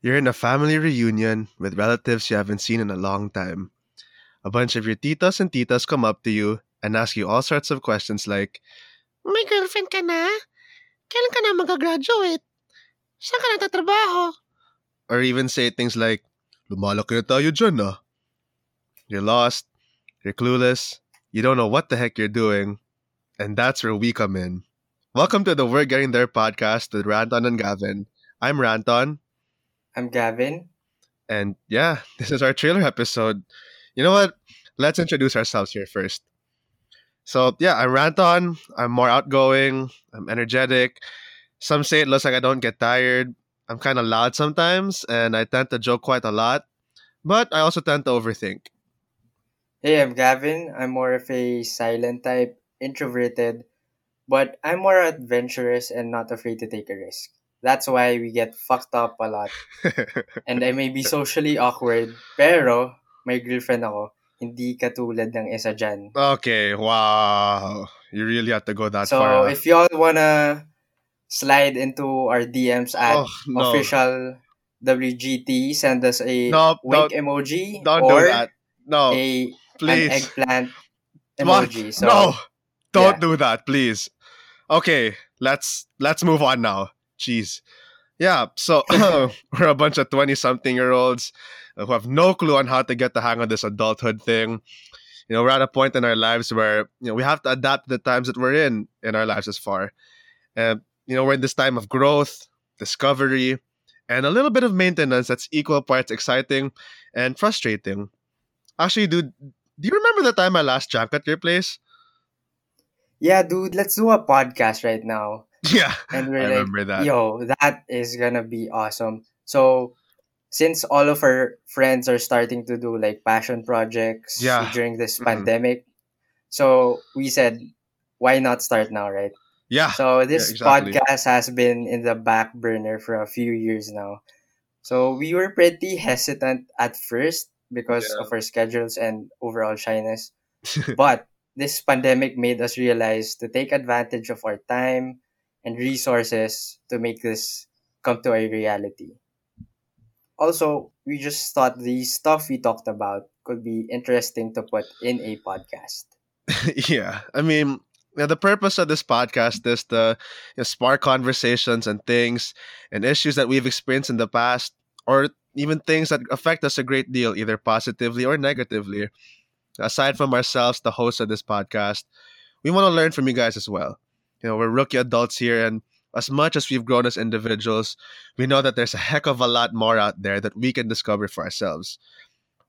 You're in a family reunion with relatives you haven't seen in a long time. A bunch of your titos and titas come up to you and ask you all sorts of questions like, May girlfriend ka na? Kailan ka na mag-graduate? Saan ka natatrabaho? or even say things like, Lumalaki na tayo dyan ah. You're lost, you're clueless, you don't know what the heck you're doing, and that's where we come in. Welcome to the We're Getting There podcast with Ranton and Gavin. I'm Ranton, I'm Gavin. and yeah, this is our trailer episode. You know what? Let's introduce ourselves here first. So yeah, I'm Ranton. I'm more outgoing. I'm energetic. Some say it looks like I don't get tired. I'm kind of loud sometimes, and I tend to joke quite a lot. But I also tend to overthink. Hey, I'm Gavin. I'm more of a silent type, introverted, but I'm more adventurous and not afraid to take a risk. That's why we get fucked up a lot. And I may be socially awkward, pero may girlfriend ako. Hindi katulad ng isa dyan. okay, wow. You really have to go that So, far. huh? if y'all wanna slide into our DMs at oh, no. official WGT, send us a No, wink don't, emoji don't or do that. No, a an please. eggplant emoji. So, no, don't yeah. do that, please. Okay, let's let's move on now. Jeez. Yeah, so we're a bunch of 20 something year olds who have no clue on how to get the hang of this adulthood thing. You know, we're at a point in our lives where, you know, we have to adapt to the times that we're in in our lives as far. And, you know, we're in this time of growth, discovery, and a little bit of maintenance that's equal parts exciting and frustrating. Actually, dude, do you remember the time I last drank at your place? Yeah, dude, let's do a podcast right now. Yeah, And I we're like, remember that. yo, that is gonna be awesome. So, since all of our friends are starting to do like passion projects Yeah. during this Mhm. pandemic, so we said, why not start now, right? Yeah, So, this exactly. podcast has been in the back burner for a few years now. So, we were pretty hesitant at first because Yeah. of our schedules and overall shyness. But this pandemic made us realize to take advantage of our time and resources to make this come to a reality. Also, we just thought the stuff we talked about could be interesting to put in a podcast. yeah. I mean, yeah, the purpose of this podcast is to you know, spark conversations and things and issues that we've experienced in the past, or even things that affect us a great deal, either positively or negatively. Aside from ourselves, the hosts of this podcast, we want to learn from you guys as well. You know, we're rookie adults here, and as much as we've grown as individuals, we know that there's a heck of a lot more out there that we can discover for ourselves.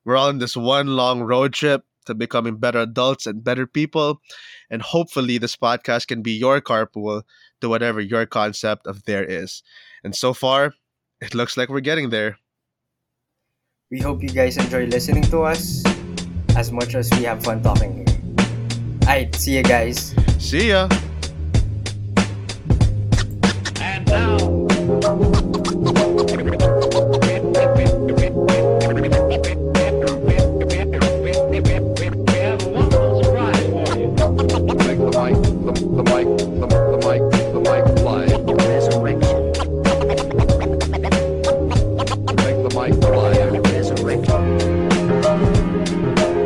We're all in this one long road trip to becoming better adults and better people. And hopefully, this podcast can be your carpool to whatever your concept of there is. And so far, it looks like we're getting there. We hope you guys enjoy listening to us as much as we have fun talking here. Alright, see you guys. See ya!